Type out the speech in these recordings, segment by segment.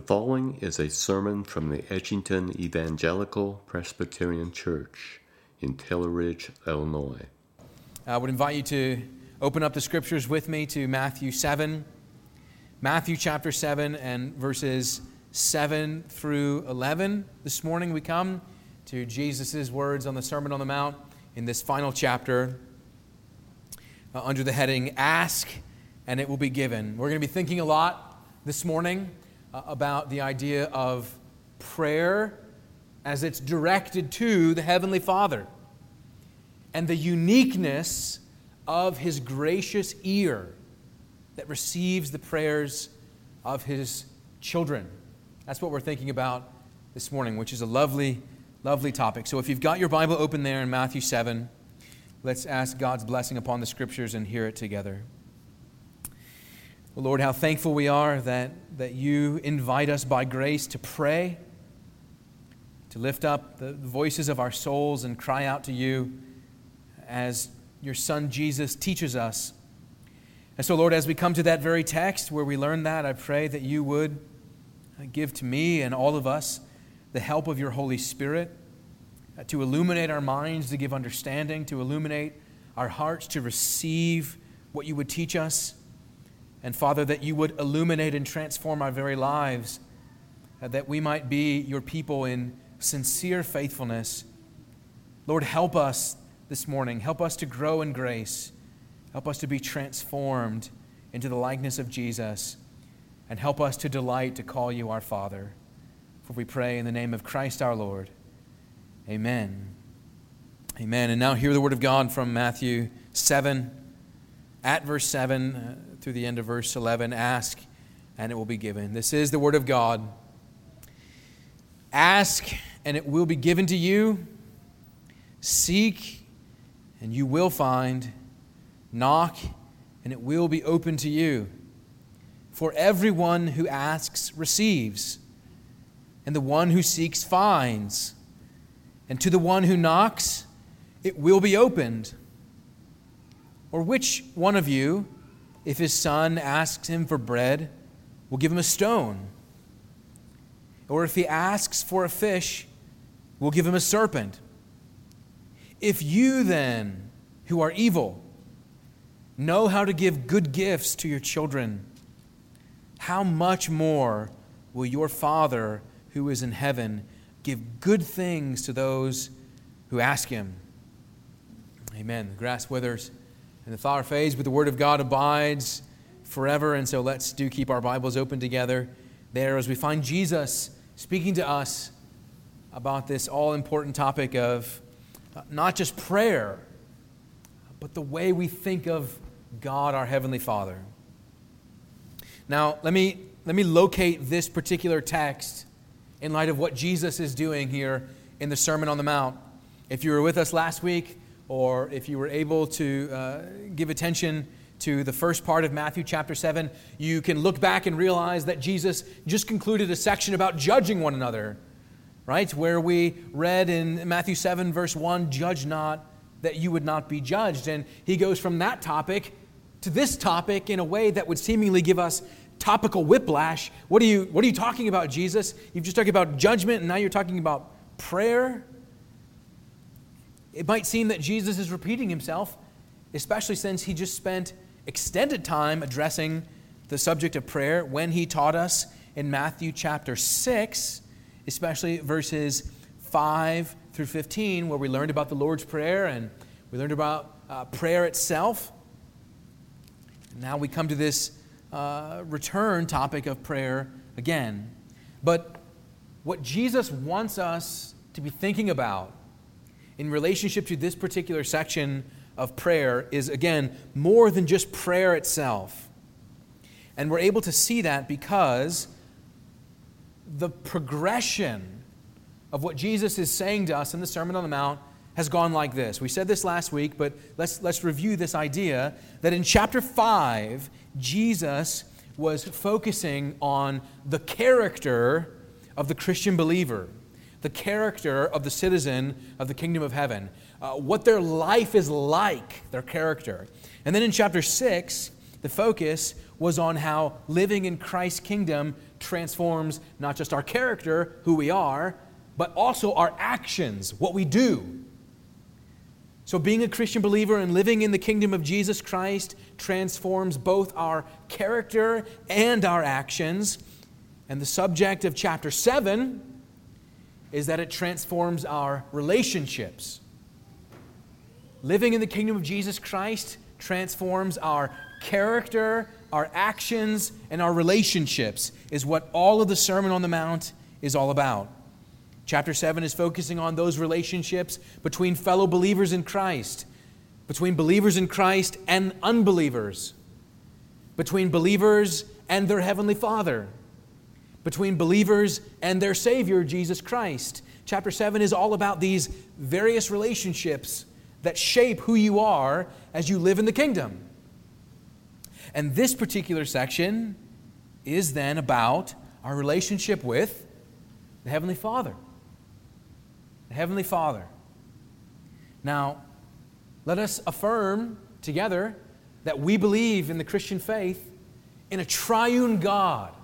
The following is a sermon from the Edgington Evangelical Presbyterian Church in Taylor Ridge, Illinois. I would invite you to open up the scriptures with me to Matthew 7. Matthew chapter 7 and verses 7 through 11. This morning we come to Jesus' words on the Sermon on the Mount in this final chapter uh, under the heading Ask and It Will Be Given. We're going to be thinking a lot this morning uh, about the idea of prayer as it's directed to the Heavenly Father and the uniqueness of His gracious ear that receives the prayers of His children. That's what we're thinking about this morning, which is a lovely, lovely topic. So if you've got your Bible open there in Matthew 7, let's ask God's blessing upon the scriptures and hear it together. Well, Lord, how thankful we are that, that you invite us by grace to pray, to lift up the voices of our souls and cry out to you as your Son Jesus teaches us. And so, Lord, as we come to that very text where we learn that, I pray that you would give to me and all of us the help of your Holy Spirit uh, to illuminate our minds, to give understanding, to illuminate our hearts, to receive what you would teach us. And Father, that you would illuminate and transform our very lives, uh, that we might be your people in sincere faithfulness. Lord, help us this morning. Help us to grow in grace. Help us to be transformed into the likeness of Jesus. And help us to delight to call you our Father. For we pray in the name of Christ our Lord. Amen. Amen. And now hear the word of God from Matthew 7, at verse 7. Through the end of verse 11 Ask, and it will be given. This is the word of God. Ask, and it will be given to you. Seek, and you will find. Knock, and it will be open to you. For everyone who asks receives, and the one who seeks finds. And to the one who knocks, it will be opened. Or which one of you, if his son asks him for bread, will give him a stone. Or if he asks for a fish, we'll give him a serpent. If you then, who are evil, know how to give good gifts to your children, how much more will your Father who is in heaven give good things to those who ask him? Amen. The grass withers and the flower phase but the Word of God abides forever. And so let's do keep our Bibles open together there as we find Jesus speaking to us about this all important topic of uh, not just prayer, but the way we think of God, our Heavenly Father. Now, let me, let me locate this particular text in light of what Jesus is doing here in the Sermon on the Mount. If you were with us last week, or if you were able to uh, give attention to the first part of Matthew chapter 7, you can look back and realize that Jesus just concluded a section about judging one another, right? Where we read in Matthew 7, verse 1, judge not that you would not be judged. And he goes from that topic to this topic in a way that would seemingly give us topical whiplash. What are you, what are you talking about, Jesus? You've just talked about judgment, and now you're talking about prayer. It might seem that Jesus is repeating himself, especially since he just spent extended time addressing the subject of prayer when he taught us in Matthew chapter 6, especially verses 5 through 15, where we learned about the Lord's Prayer and we learned about uh, prayer itself. And Now we come to this uh, return topic of prayer again. But what Jesus wants us to be thinking about in relationship to this particular section of prayer is, again, more than just prayer itself. And we're able to see that because the progression of what Jesus is saying to us in the Sermon on the Mount has gone like this. We said this last week, but let's, let's review this idea that in chapter 5, Jesus was focusing on the character of the Christian believer the character of the citizen of the kingdom of heaven, uh, what their life is like, their character. And then in chapter 6, the focus was on how living in Christ's kingdom transforms not just our character, who we are, but also our actions, what we do. So, being a Christian believer and living in the kingdom of Jesus Christ transforms both our character and our actions. And the subject of chapter 7 is that it transforms our relationships. Living in the kingdom of Jesus Christ transforms our character, our actions, and our relationships, is what all of the Sermon on the Mount is all about. Chapter 7 is focusing on those relationships between fellow believers in Christ, between believers in Christ and unbelievers, between believers and their Heavenly Father, between believers and their Savior, Jesus Christ. Chapter 7 is all about these various relationships that shape who you are as you live in the kingdom. And this particular section is then about our relationship with the Heavenly Father. The Heavenly Father. Now, let us affirm together that we believe in the Christian faith in a triune God,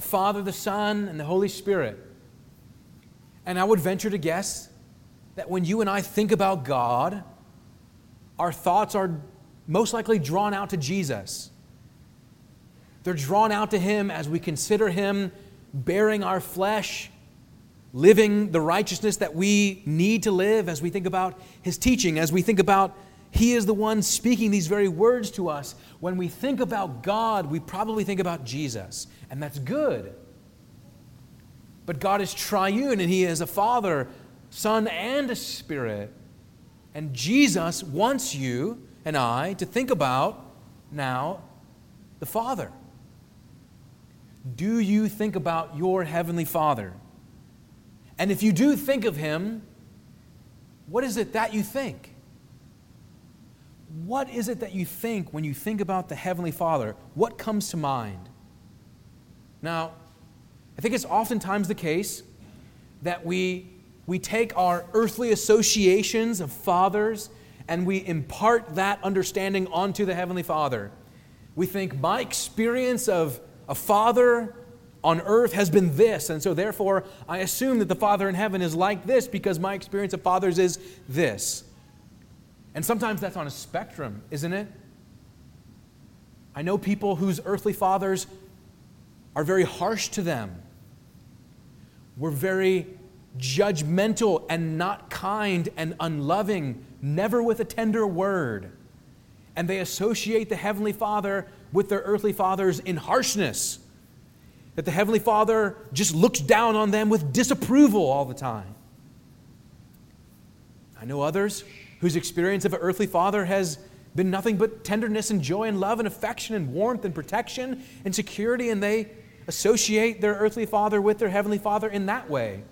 the Father, the Son, and the Holy Spirit. And I would venture to guess that when you and I think about God, our thoughts are most likely drawn out to Jesus. They're drawn out to Him as we consider Him bearing our flesh, living the righteousness that we need to live, as we think about His teaching, as we think about He is the one speaking these very words to us. When we think about God, we probably think about Jesus, and that's good. But God is triune, and He is a Father, Son, and a Spirit. And Jesus wants you and I to think about now the Father. Do you think about your Heavenly Father? And if you do think of Him, what is it that you think? What is it that you think when you think about the Heavenly Father? What comes to mind? Now, I think it's oftentimes the case that we, we take our earthly associations of fathers and we impart that understanding onto the Heavenly Father. We think, my experience of a father on earth has been this, and so therefore I assume that the Father in heaven is like this because my experience of fathers is this. And sometimes that's on a spectrum, isn't it? I know people whose earthly fathers are very harsh to them, were very judgmental and not kind and unloving never with a tender word. And they associate the Heavenly Father with their earthly fathers in harshness. That the Heavenly Father just looks down on them with disapproval all the time. I know others whose experience of an earthly father has been nothing but tenderness and joy and love and affection and warmth and protection and security, and they associate their earthly father with their heavenly father in that way.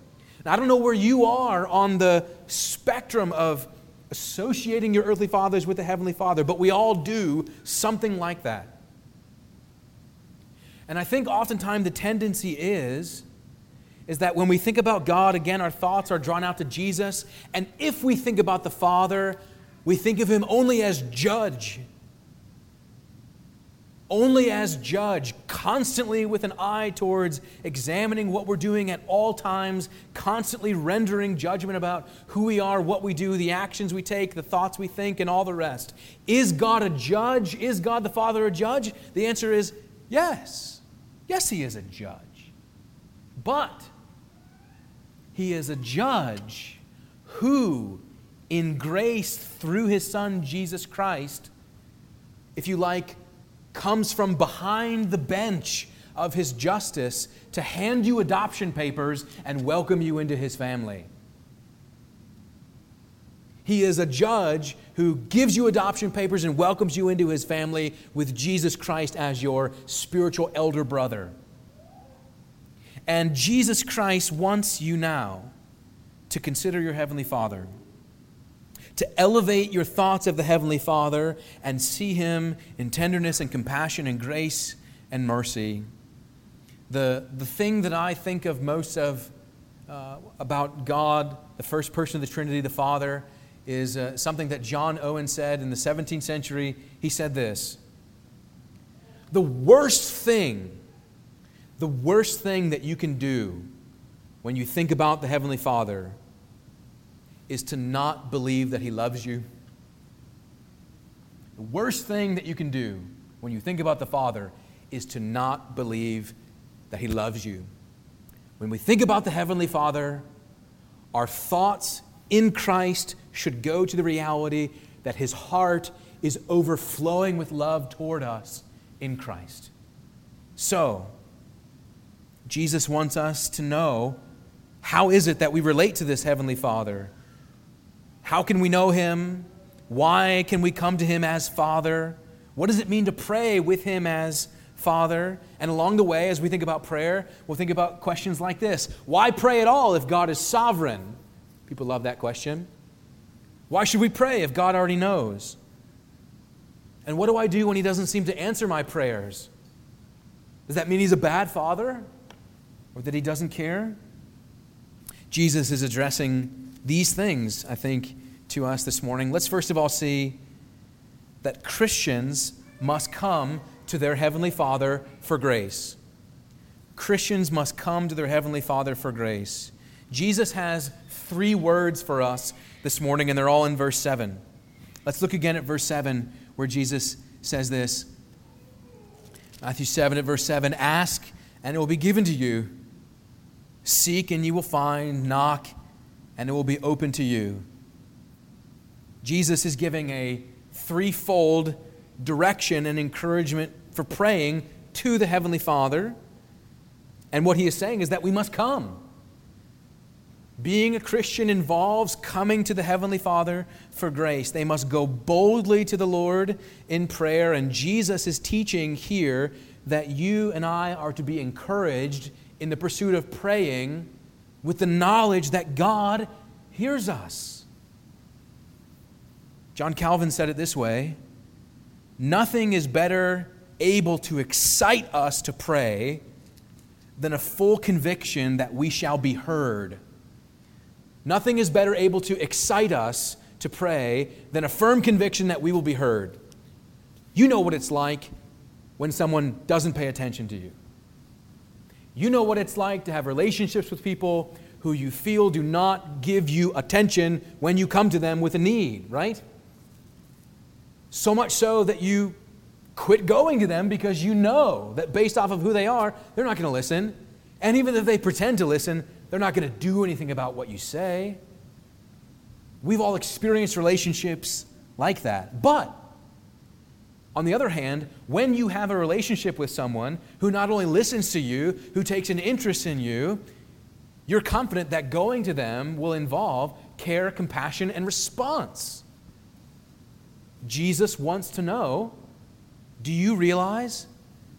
Now, I don't know where you are on the spectrum of associating your earthly fathers with the Heavenly Father, but we all do something like that. And I think oftentimes the tendency is is that when we think about God, again, our thoughts are drawn out to Jesus. And if we think about the Father, we think of Him only as judge only as judge, constantly with an eye towards examining what we're doing at all times, constantly rendering judgment about who we are, what we do, the actions we take, the thoughts we think, and all the rest. Is God a judge? Is God the Father a judge? The answer is yes. Yes, He is a judge. But He is a judge who, in grace through His Son Jesus Christ, if you like, comes from behind the bench of his justice to hand you adoption papers and welcome you into his family. He is a judge who gives you adoption papers and welcomes you into his family with Jesus Christ as your spiritual elder brother. And Jesus Christ wants you now to consider your Heavenly Father to elevate your thoughts of the Heavenly Father and see Him in tenderness and compassion and grace and mercy. The, the thing that I think of most of uh, about God, the first person of the Trinity, the Father, is uh, something that John Owen said in the 17th century. He said this The worst thing the worst thing that you can do when you think about the Heavenly Father is to not believe that He loves you. The worst thing that you can do when you think about the Father is to not believe that He loves you. When we think about the Heavenly Father, our thoughts in Christ should go to the reality that His heart is overflowing with love toward us in Christ. So, Jesus wants us to know how is it that we relate to this Heavenly Father? How can we know Him? Why can we come to Him as Father? What does it mean to pray with Him as Father? And along the way, as we think about prayer, we'll think about questions like this Why pray at all if God is sovereign? People love that question. Why should we pray if God already knows? And what do I do when He doesn't seem to answer my prayers? Does that mean He's a bad Father? Or that He doesn't care? Jesus is addressing these things, I think, to us this morning. Let's first of all see that Christians must come to their Heavenly Father for grace. Christians must come to their Heavenly Father for grace. Jesus has three words for us this morning, and they're all in verse 7. Let's look again at verse 7, where Jesus says this Matthew 7 at verse 7 Ask, and it will be given to you. Seek, and you will find. Knock, and it will be open to you. Jesus is giving a threefold direction and encouragement for praying to the Heavenly Father. And what he is saying is that we must come. Being a Christian involves coming to the Heavenly Father for grace. They must go boldly to the Lord in prayer. And Jesus is teaching here that you and I are to be encouraged in the pursuit of praying with the knowledge that God hears us. John Calvin said it this way Nothing is better able to excite us to pray than a full conviction that we shall be heard. Nothing is better able to excite us to pray than a firm conviction that we will be heard. You know what it's like when someone doesn't pay attention to you. You know what it's like to have relationships with people who you feel do not give you attention when you come to them with a need, right? So much so that you quit going to them because you know that based off of who they are, they're not going to listen. And even if they pretend to listen, they're not going to do anything about what you say. We've all experienced relationships like that. But on the other hand, when you have a relationship with someone who not only listens to you, who takes an interest in you, you're confident that going to them will involve care, compassion, and response. Jesus wants to know do you realize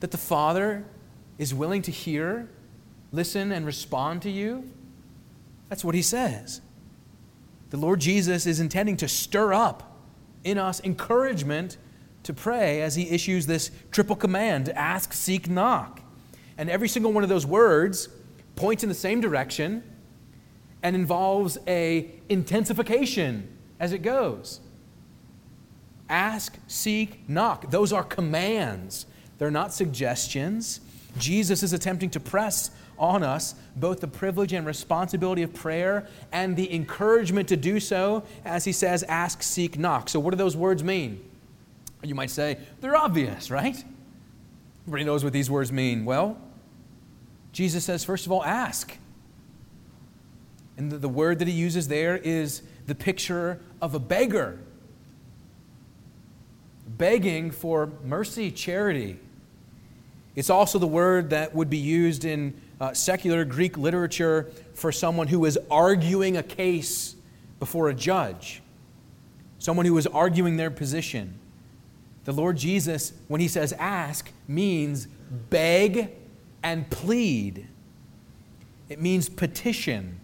that the Father is willing to hear, listen, and respond to you? That's what he says. The Lord Jesus is intending to stir up in us encouragement to pray as he issues this triple command ask, seek, knock. And every single one of those words points in the same direction and involves a intensification as it goes. Ask, seek, knock. Those are commands, they're not suggestions. Jesus is attempting to press on us both the privilege and responsibility of prayer and the encouragement to do so as he says, ask, seek, knock. So, what do those words mean? You might say, they're obvious, right? Everybody knows what these words mean. Well, Jesus says, first of all, ask. And the, the word that he uses there is the picture of a beggar begging for mercy, charity. It's also the word that would be used in uh, secular Greek literature for someone who is arguing a case before a judge, someone who is arguing their position. The Lord Jesus, when he says ask, means beg and plead. It means petition,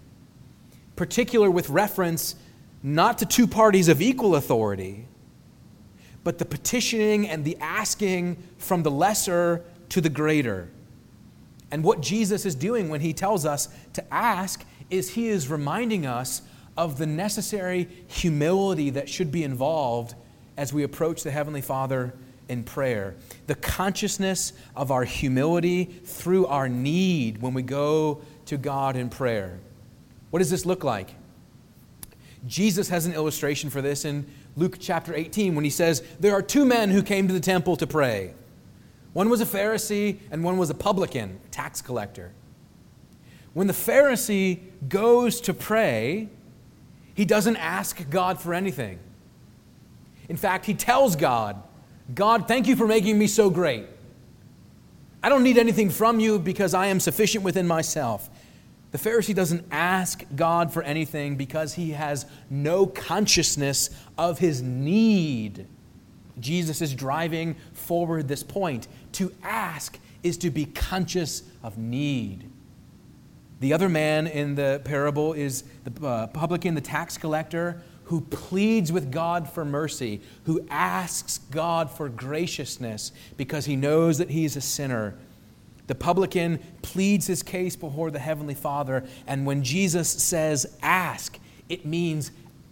particular with reference not to two parties of equal authority, but the petitioning and the asking from the lesser to the greater. And what Jesus is doing when he tells us to ask is he is reminding us of the necessary humility that should be involved as we approach the Heavenly Father in prayer. The consciousness of our humility through our need when we go to God in prayer. What does this look like? Jesus has an illustration for this in Luke chapter 18 when he says, There are two men who came to the temple to pray. One was a Pharisee and one was a publican, tax collector. When the Pharisee goes to pray, he doesn't ask God for anything. In fact, he tells God, God, thank you for making me so great. I don't need anything from you because I am sufficient within myself. The Pharisee doesn't ask God for anything because he has no consciousness of his need. Jesus is driving forward this point. To ask is to be conscious of need. The other man in the parable is the uh, publican, the tax collector, who pleads with God for mercy, who asks God for graciousness because he knows that he is a sinner. The publican pleads his case before the Heavenly Father, and when Jesus says ask, it means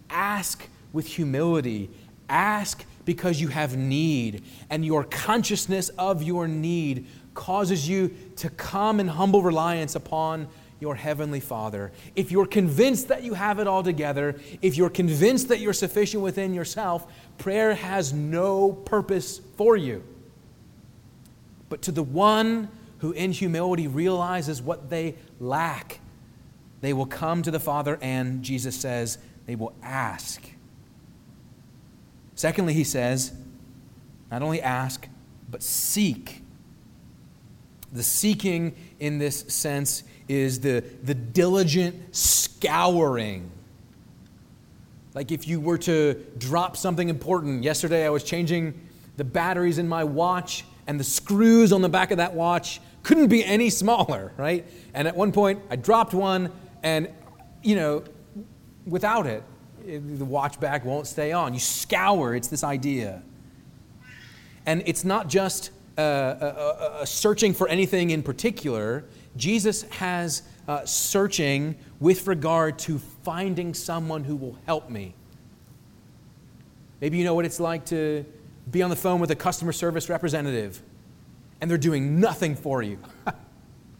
ask with humility. Ask because you have need, and your consciousness of your need causes you to come in humble reliance upon your heavenly Father. If you're convinced that you have it all together, if you're convinced that you're sufficient within yourself, prayer has no purpose for you. But to the one who in humility realizes what they lack, they will come to the Father, and Jesus says, they will ask. Secondly, he says, not only ask, but seek. The seeking in this sense is the, the diligent scouring. Like if you were to drop something important. Yesterday I was changing the batteries in my watch, and the screws on the back of that watch couldn't be any smaller, right? And at one point I dropped one, and, you know, without it, the watch back won't stay on. You scour, it's this idea. And it's not just uh, a, a, a searching for anything in particular, Jesus has uh, searching with regard to finding someone who will help me. Maybe you know what it's like to be on the phone with a customer service representative and they're doing nothing for you,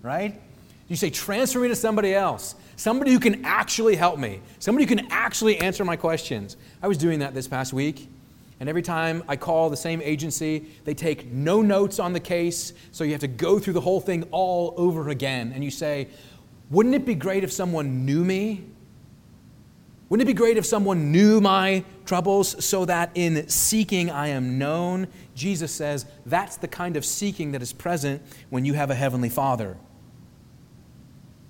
right? You say, transfer me to somebody else, somebody who can actually help me, somebody who can actually answer my questions. I was doing that this past week. And every time I call the same agency, they take no notes on the case, so you have to go through the whole thing all over again. And you say, Wouldn't it be great if someone knew me? Wouldn't it be great if someone knew my troubles so that in seeking I am known? Jesus says that's the kind of seeking that is present when you have a heavenly Father.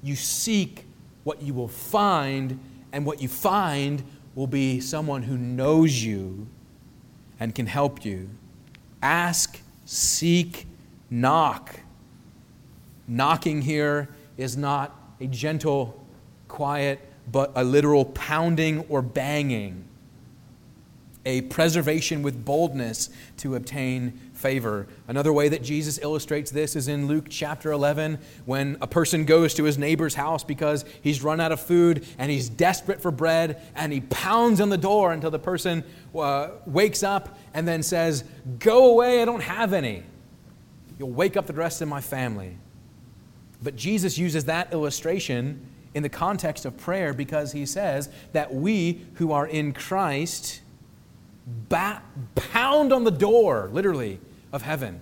You seek what you will find, and what you find will be someone who knows you and can help you. Ask, seek, knock. Knocking here is not a gentle, quiet, but a literal pounding or banging. A preservation with boldness to obtain favor. Another way that Jesus illustrates this is in Luke chapter 11 when a person goes to his neighbor's house because he's run out of food and he's desperate for bread and he pounds on the door until the person uh, wakes up and then says, Go away, I don't have any. You'll wake up the rest of my family. But Jesus uses that illustration in the context of prayer because he says that we who are in Christ ba- pound on the door, literally, of heaven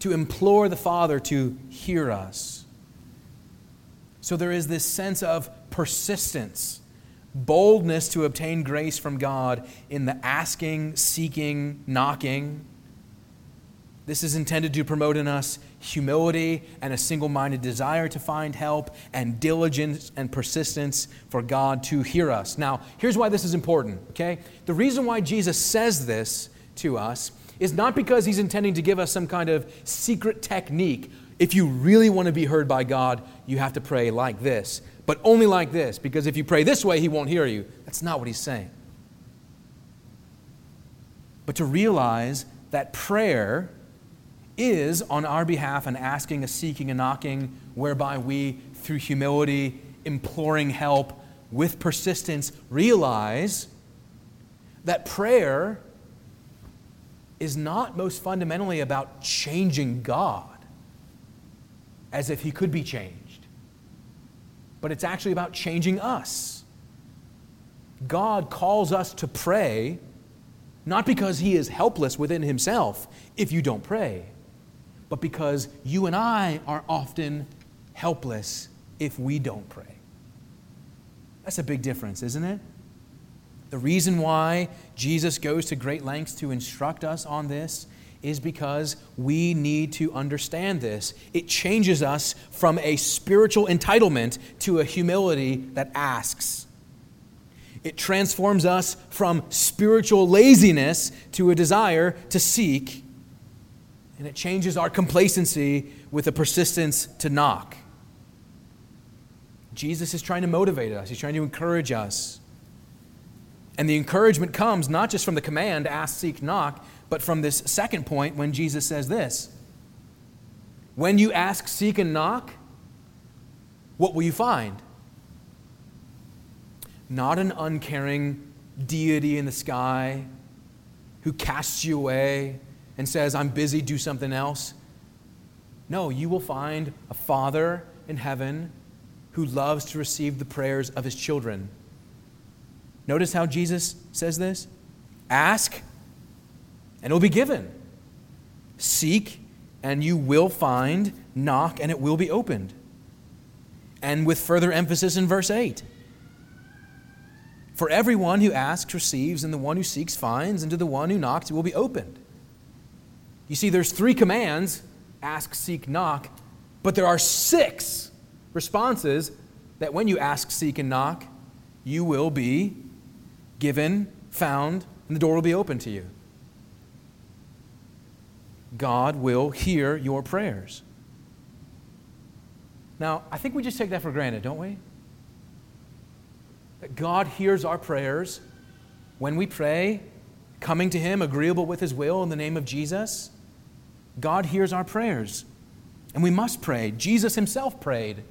to implore the Father to hear us. So there is this sense of persistence, boldness to obtain grace from God in the asking, seeking, knocking. This is intended to promote in us humility and a single minded desire to find help and diligence and persistence for God to hear us. Now, here's why this is important, okay? The reason why Jesus says this to us is not because he's intending to give us some kind of secret technique. If you really want to be heard by God, you have to pray like this, but only like this, because if you pray this way, he won't hear you. That's not what he's saying. But to realize that prayer is on our behalf an asking, a seeking, a knocking, whereby we, through humility, imploring help, with persistence, realize that prayer is not most fundamentally about changing God as if he could be changed, but it's actually about changing us. God calls us to pray not because he is helpless within himself if you don't pray, but because you and I are often helpless if we don't pray. That's a big difference, isn't it? The reason why Jesus goes to great lengths to instruct us on this is because we need to understand this. It changes us from a spiritual entitlement to a humility that asks. It transforms us from spiritual laziness to a desire to seek. And it changes our complacency with a persistence to knock. Jesus is trying to motivate us, He's trying to encourage us. And the encouragement comes not just from the command, ask, seek, knock, but from this second point when Jesus says this When you ask, seek, and knock, what will you find? Not an uncaring deity in the sky who casts you away and says, I'm busy, do something else. No, you will find a Father in heaven who loves to receive the prayers of his children. Notice how Jesus says this Ask, and it will be given. Seek, and you will find. Knock, and it will be opened. And with further emphasis in verse 8 For everyone who asks receives, and the one who seeks finds, and to the one who knocks it will be opened. You see, there's three commands ask, seek, knock, but there are six responses that when you ask, seek, and knock, you will be given, found, and the door will be open to you. God will hear your prayers. Now, I think we just take that for granted, don't we? That God hears our prayers when we pray, coming to Him, agreeable with His will in the name of Jesus. God hears our prayers. And we must pray. Jesus Himself prayed.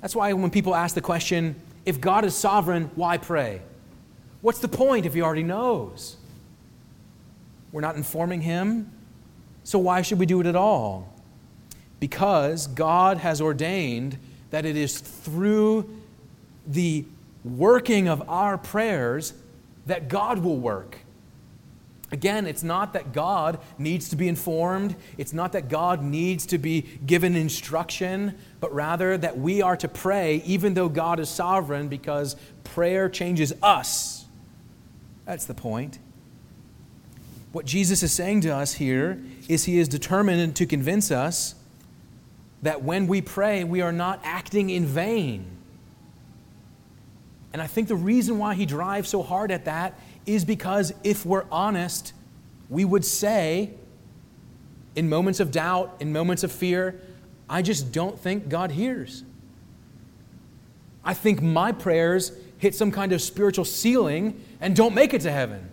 That's why when people ask the question, if God is sovereign, why pray? What's the point if he already knows? We're not informing him, so why should we do it at all? Because God has ordained that it is through the working of our prayers that God will work. Again, it's not that God needs to be informed, it's not that God needs to be given instruction, but rather that we are to pray even though God is sovereign because prayer changes us. That's the point. What Jesus is saying to us here is he is determined to convince us that when we pray, we are not acting in vain. And I think the reason why he drives so hard at that is because if we're honest, we would say, in moments of doubt, in moments of fear, I just don't think God hears. I think my prayers hit some kind of spiritual ceiling and don't make it to heaven.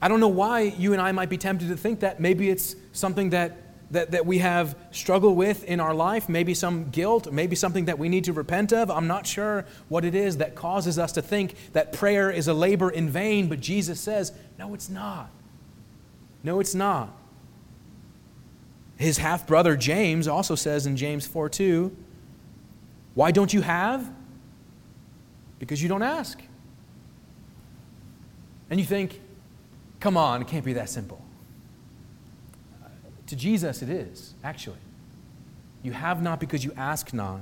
I don't know why you and I might be tempted to think that. Maybe it's something that, that, that we have struggled with in our life, maybe some guilt, maybe something that we need to repent of. I'm not sure what it is that causes us to think that prayer is a labor in vain, but Jesus says, no, it's not. No, it's not. His half brother James also says in James 4 2, Why don't you have? Because you don't ask. And you think, come on, it can't be that simple. To Jesus, it is, actually. You have not because you ask not,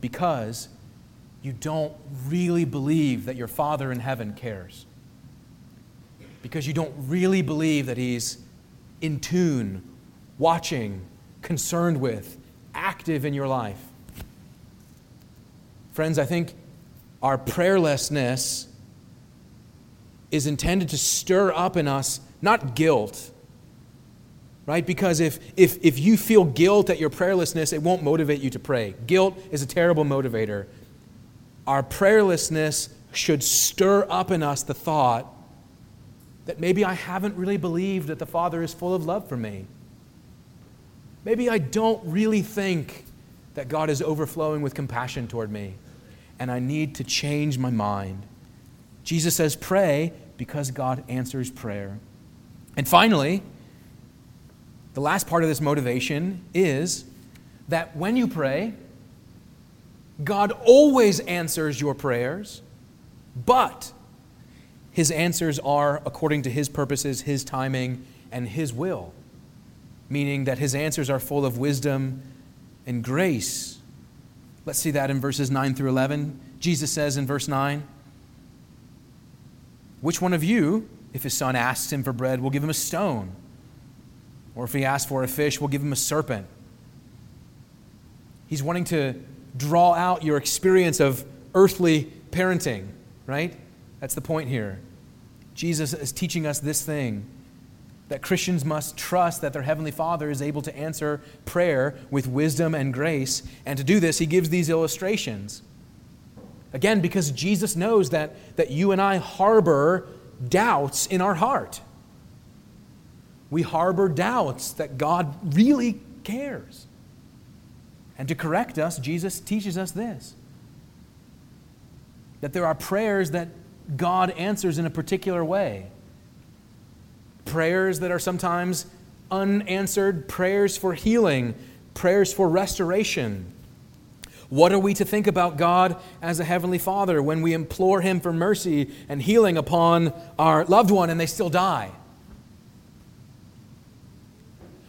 because you don't really believe that your Father in heaven cares. Because you don't really believe that He's in tune, watching, concerned with, active in your life. Friends, I think our prayerlessness is intended to stir up in us not guilt right? Because if, if, if you feel guilt at your prayerlessness it won't motivate you to pray. Guilt is a terrible motivator. Our prayerlessness should stir up in us the thought that maybe i haven't really believed that the father is full of love for me. Maybe i don't really think that god is overflowing with compassion toward me and I need to change my mind. Jesus says, pray because God answers prayer. And finally, the last part of this motivation is that when you pray, God always answers your prayers, but his answers are according to his purposes, his timing, and his will, meaning that his answers are full of wisdom and grace. Let's see that in verses 9 through 11. Jesus says in verse 9, Which one of you, if his son asks him for bread, will give him a stone? Or if he asks for a fish, will give him a serpent? He's wanting to draw out your experience of earthly parenting, right? That's the point here. Jesus is teaching us this thing that Christians must trust that their Heavenly Father is able to answer prayer with wisdom and grace. And to do this, he gives these illustrations. Again, because Jesus knows that, that you and I harbor doubts in our heart. We harbor doubts that God really cares. And to correct us, Jesus teaches us this that there are prayers that God answers in a particular way. Prayers that are sometimes unanswered, prayers for healing, prayers for restoration. What are we to think about God as a Heavenly Father when we implore Him for mercy and healing upon our loved one and they still die?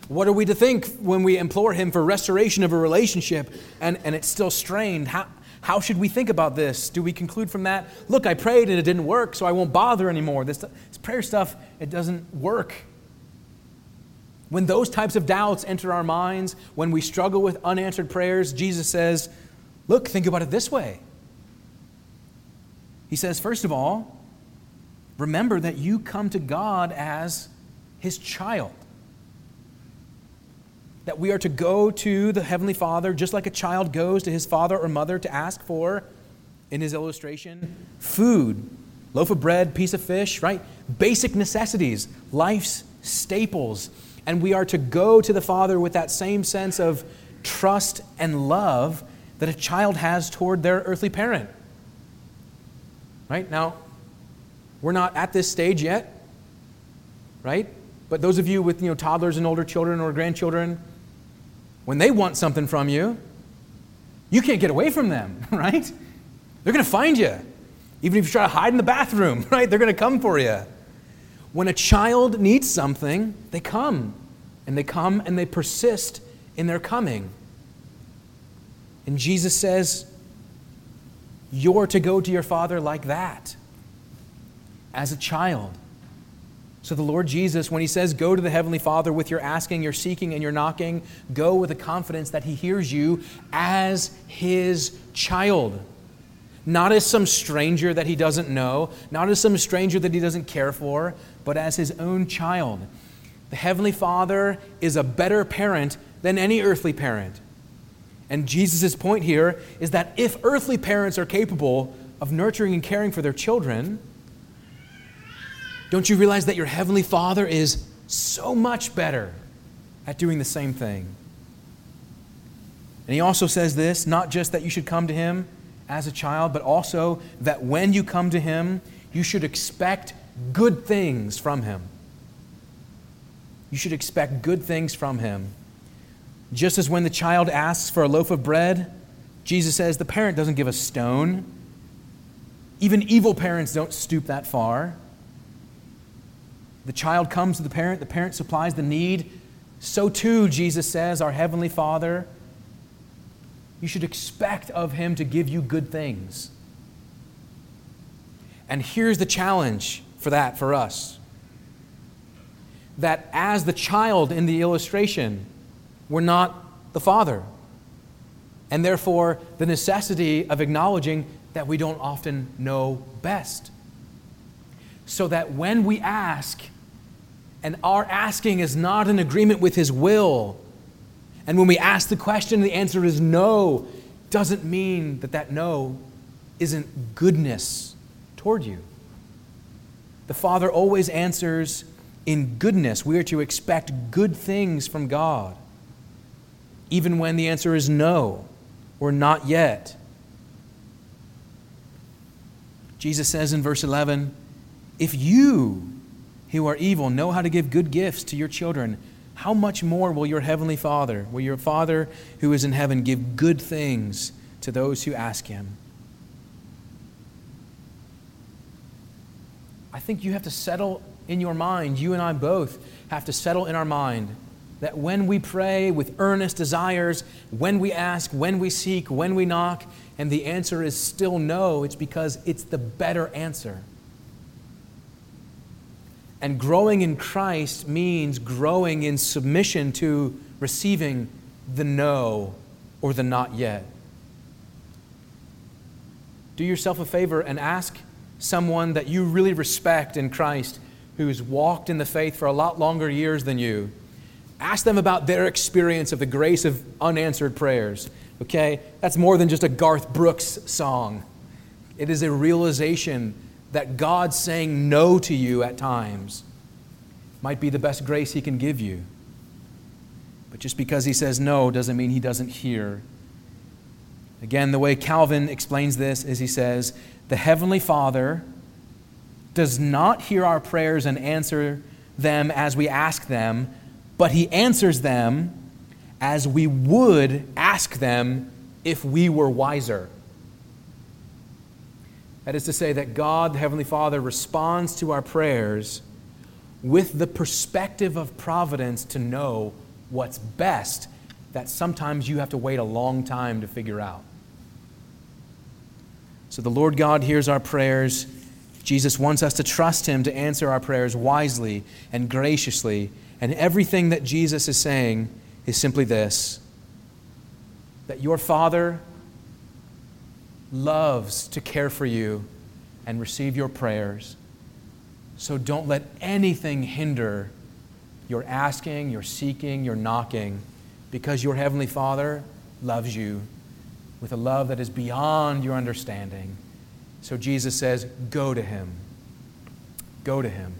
What are we to think when we implore Him for restoration of a relationship and, and it's still strained? How, how should we think about this? Do we conclude from that, look, I prayed and it didn't work, so I won't bother anymore? This, this prayer stuff, it doesn't work. When those types of doubts enter our minds, when we struggle with unanswered prayers, Jesus says, look, think about it this way. He says, first of all, remember that you come to God as His child that we are to go to the Heavenly Father just like a child goes to his father or mother to ask for, in his illustration, food, loaf of bread, piece of fish, right? Basic necessities, life's staples. And we are to go to the Father with that same sense of trust and love that a child has toward their earthly parent. Right? Now, we're not at this stage yet, right? But those of you with you know, toddlers and older children or grandchildren, when they want something from you, you can't get away from them, right? They're going to find you. Even if you try to hide in the bathroom, right? They're going to come for you. When a child needs something, they come. And they come and they persist in their coming. And Jesus says, You're to go to your father like that, as a child. So, the Lord Jesus, when He says, Go to the Heavenly Father with your asking, your seeking, and your knocking, go with the confidence that He hears you as His child. Not as some stranger that He doesn't know, not as some stranger that He doesn't care for, but as His own child. The Heavenly Father is a better parent than any earthly parent. And Jesus' point here is that if earthly parents are capable of nurturing and caring for their children, don't you realize that your Heavenly Father is so much better at doing the same thing? And he also says this not just that you should come to him as a child, but also that when you come to him, you should expect good things from him. You should expect good things from him. Just as when the child asks for a loaf of bread, Jesus says the parent doesn't give a stone. Even evil parents don't stoop that far. The child comes to the parent, the parent supplies the need. So too, Jesus says, our Heavenly Father, you should expect of Him to give you good things. And here's the challenge for that for us that as the child in the illustration, we're not the father. And therefore, the necessity of acknowledging that we don't often know best. So that when we ask, and our asking is not in agreement with His will. And when we ask the question, the answer is no, doesn't mean that that no isn't goodness toward you. The Father always answers in goodness. We are to expect good things from God, even when the answer is no or not yet. Jesus says in verse 11, If you who are evil know how to give good gifts to your children, how much more will your heavenly Father, will your Father who is in heaven, give good things to those who ask him? I think you have to settle in your mind, you and I both have to settle in our mind that when we pray with earnest desires, when we ask, when we seek, when we knock, and the answer is still no, it's because it's the better answer. And growing in Christ means growing in submission to receiving the no or the not yet. Do yourself a favor and ask someone that you really respect in Christ who's walked in the faith for a lot longer years than you. Ask them about their experience of the grace of unanswered prayers. Okay? That's more than just a Garth Brooks song. It is a realization that God saying no to you at times might be the best grace He can give you. But just because He says no doesn't mean He doesn't hear. Again, the way Calvin explains this is he says, The Heavenly Father does not hear our prayers and answer them as we ask them, but He answers them as we would ask them if we were wiser. That is to say, that God, the Heavenly Father, responds to our prayers with the perspective of providence to know what's best that sometimes you have to wait a long time to figure out. So the Lord God hears our prayers. Jesus wants us to trust Him to answer our prayers wisely and graciously. And everything that Jesus is saying is simply this that your Father loves to care for you and receive your prayers. So don't let anything hinder your asking, your seeking, your knocking, because your Heavenly Father loves you with a love that is beyond your understanding. So Jesus says, Go to Him. Go to Him.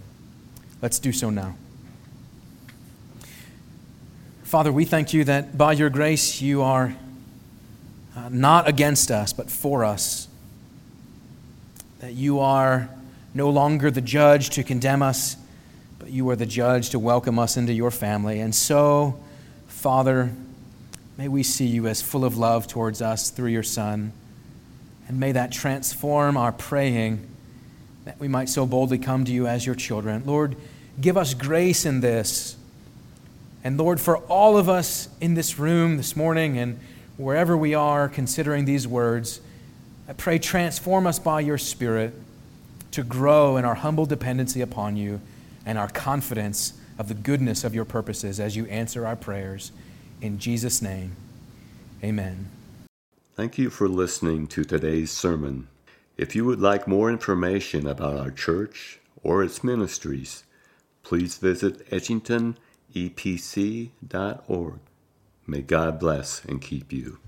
Let's do so now. Father, we thank you that by your grace you are uh, not against us, but for us. That you are no longer the judge to condemn us, but you are the judge to welcome us into your family. And so, Father, may we see you as full of love towards us through your Son. And may that transform our praying that we might so boldly come to you as your children. Lord, give us grace in this. And Lord, for all of us in this room this morning and wherever we are considering these words, I pray transform us by your Spirit to grow in our humble dependency upon you and our confidence of the goodness of your purposes as you answer our prayers. In Jesus' name, amen. Thank you for listening to today's sermon. If you would like more information about our church or its ministries, please visit edgingtonepc.org. May God bless and keep you.